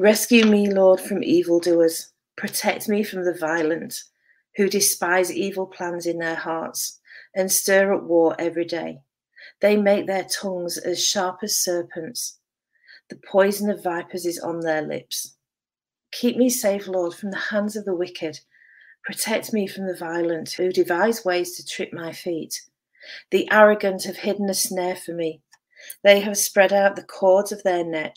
Rescue me, Lord, from evildoers. Protect me from the violent, who despise evil plans in their hearts and stir up war every day. They make their tongues as sharp as serpents. The poison of vipers is on their lips. Keep me safe, Lord, from the hands of the wicked. Protect me from the violent, who devise ways to trip my feet. The arrogant have hidden a snare for me. They have spread out the cords of their net.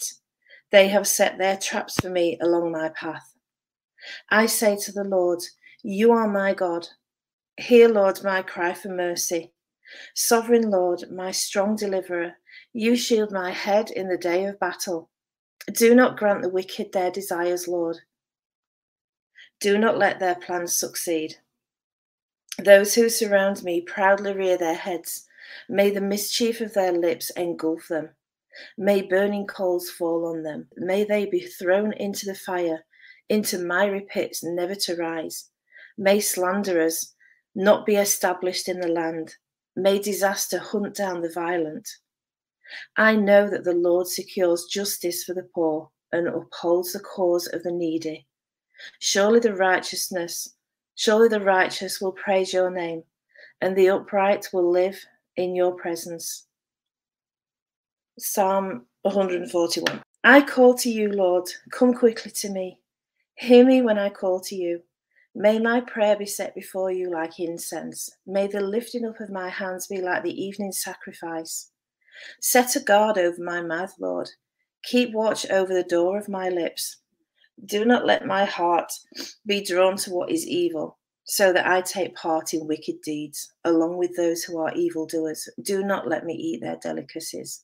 They have set their traps for me along my path. I say to the Lord, You are my God. Hear, Lord, my cry for mercy. Sovereign Lord, my strong deliverer, you shield my head in the day of battle. Do not grant the wicked their desires, Lord. Do not let their plans succeed. Those who surround me proudly rear their heads. May the mischief of their lips engulf them. May burning coals fall on them. May they be thrown into the fire, into miry pits, never to rise. May slanderers not be established in the land. May disaster hunt down the violent. I know that the Lord secures justice for the poor and upholds the cause of the needy. Surely the righteousness, surely the righteous will praise your name, and the upright will live in your presence. Psalm 141. I call to you, Lord, come quickly to me. Hear me when I call to you. May my prayer be set before you like incense. May the lifting up of my hands be like the evening sacrifice. Set a guard over my mouth, Lord. Keep watch over the door of my lips. Do not let my heart be drawn to what is evil, so that I take part in wicked deeds, along with those who are evildoers. Do not let me eat their delicacies.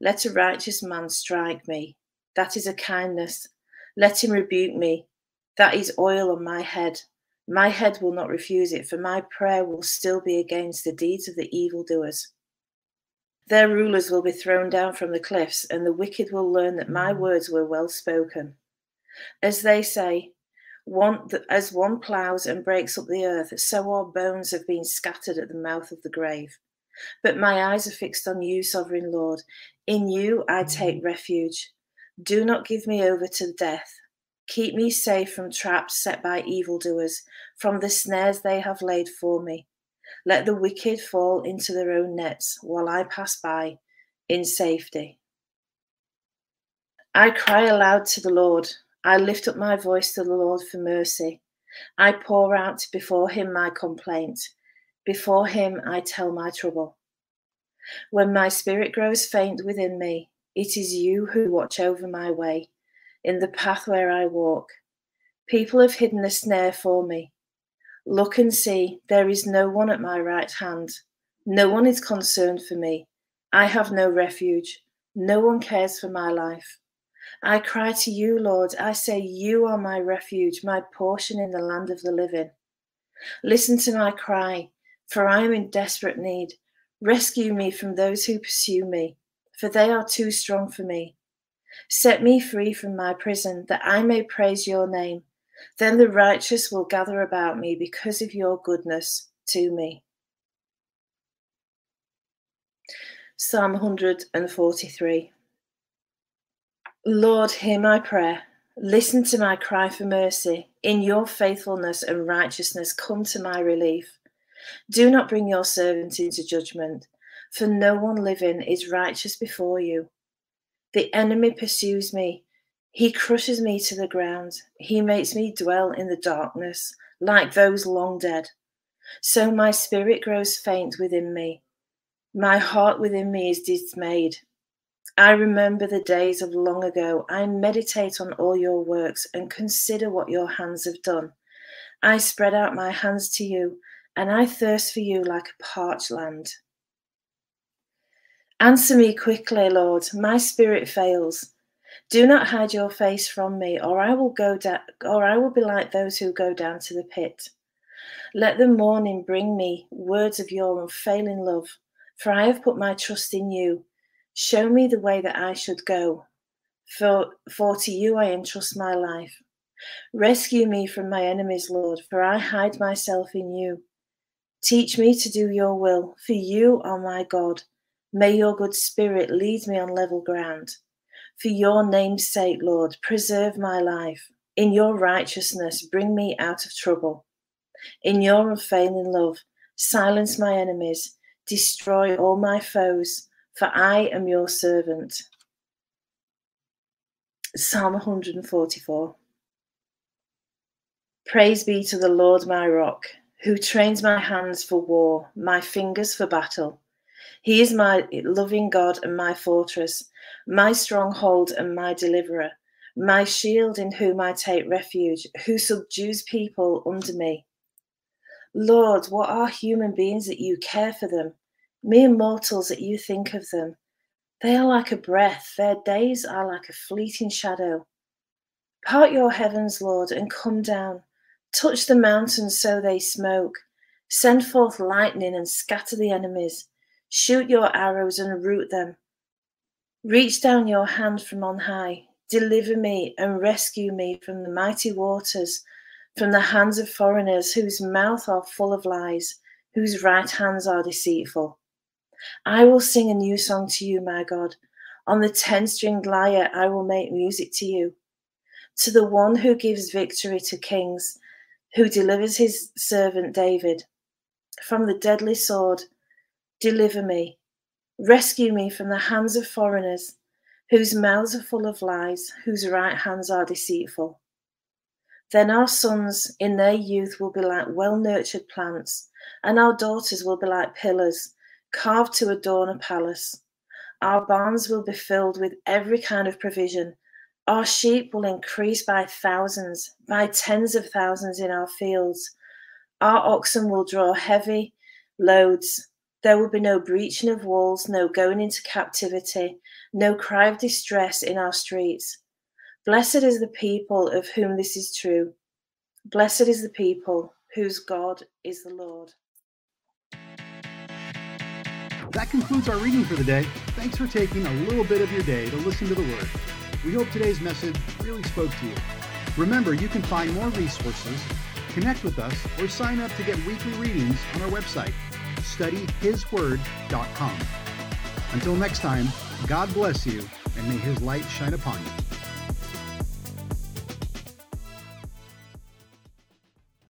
Let a righteous man strike me. That is a kindness. Let him rebuke me. That is oil on my head. My head will not refuse it, for my prayer will still be against the deeds of the evildoers. Their rulers will be thrown down from the cliffs, and the wicked will learn that my mm. words were well spoken. As they say, one, as one ploughs and breaks up the earth, so our bones have been scattered at the mouth of the grave. But my eyes are fixed on you, sovereign Lord. In you I take refuge. Do not give me over to death. Keep me safe from traps set by evildoers, from the snares they have laid for me. Let the wicked fall into their own nets while I pass by in safety. I cry aloud to the Lord. I lift up my voice to the Lord for mercy. I pour out before him my complaint. Before him I tell my trouble. When my spirit grows faint within me, it is you who watch over my way, in the path where I walk. People have hidden a snare for me. Look and see, there is no one at my right hand. No one is concerned for me. I have no refuge. No one cares for my life. I cry to you, Lord. I say, You are my refuge, my portion in the land of the living. Listen to my cry, for I am in desperate need. Rescue me from those who pursue me, for they are too strong for me. Set me free from my prison, that I may praise your name. Then the righteous will gather about me because of your goodness to me. Psalm 143 Lord, hear my prayer. Listen to my cry for mercy. In your faithfulness and righteousness, come to my relief. Do not bring your servant into judgment, for no one living is righteous before you. The enemy pursues me. He crushes me to the ground. He makes me dwell in the darkness, like those long dead. So my spirit grows faint within me. My heart within me is dismayed. I remember the days of long ago. I meditate on all your works and consider what your hands have done. I spread out my hands to you and I thirst for you like a parched land. Answer me quickly, Lord, my spirit fails. Do not hide your face from me, or I will go down, or I will be like those who go down to the pit. Let the morning bring me words of your unfailing love, for I have put my trust in you. Show me the way that I should go, for, for to you I entrust my life. Rescue me from my enemies, Lord, for I hide myself in you. Teach me to do your will, for you are my God. May your good spirit lead me on level ground. For your name's sake, Lord, preserve my life. In your righteousness, bring me out of trouble. In your unfailing love, silence my enemies, destroy all my foes, for I am your servant. Psalm 144. Praise be to the Lord my rock, who trains my hands for war, my fingers for battle. He is my loving God and my fortress, my stronghold and my deliverer, my shield in whom I take refuge, who subdues people under me. Lord, what are human beings that you care for them? Mere mortals that you think of them. They are like a breath, their days are like a fleeting shadow. Part your heavens, Lord, and come down. Touch the mountains so they smoke. Send forth lightning and scatter the enemies. Shoot your arrows and root them. Reach down your hand from on high. Deliver me and rescue me from the mighty waters, from the hands of foreigners whose mouth are full of lies, whose right hands are deceitful. I will sing a new song to you, my God. On the ten stringed lyre, I will make music to you. To the one who gives victory to kings, who delivers his servant David from the deadly sword Deliver me. Rescue me from the hands of foreigners, whose mouths are full of lies, whose right hands are deceitful. Then our sons in their youth will be like well nurtured plants, and our daughters will be like pillars carved to adorn a palace. Our barns will be filled with every kind of provision. Our sheep will increase by thousands, by tens of thousands in our fields. Our oxen will draw heavy loads there will be no breaching of walls, no going into captivity, no cry of distress in our streets. Blessed is the people of whom this is true. Blessed is the people whose God is the Lord. That concludes our reading for the day. Thanks for taking a little bit of your day to listen to the Word. We hope today's message really spoke to you. Remember, you can find more resources, connect with us, or sign up to get weekly readings on our website studyhisword.com. Until next time, God bless you and may his light shine upon you.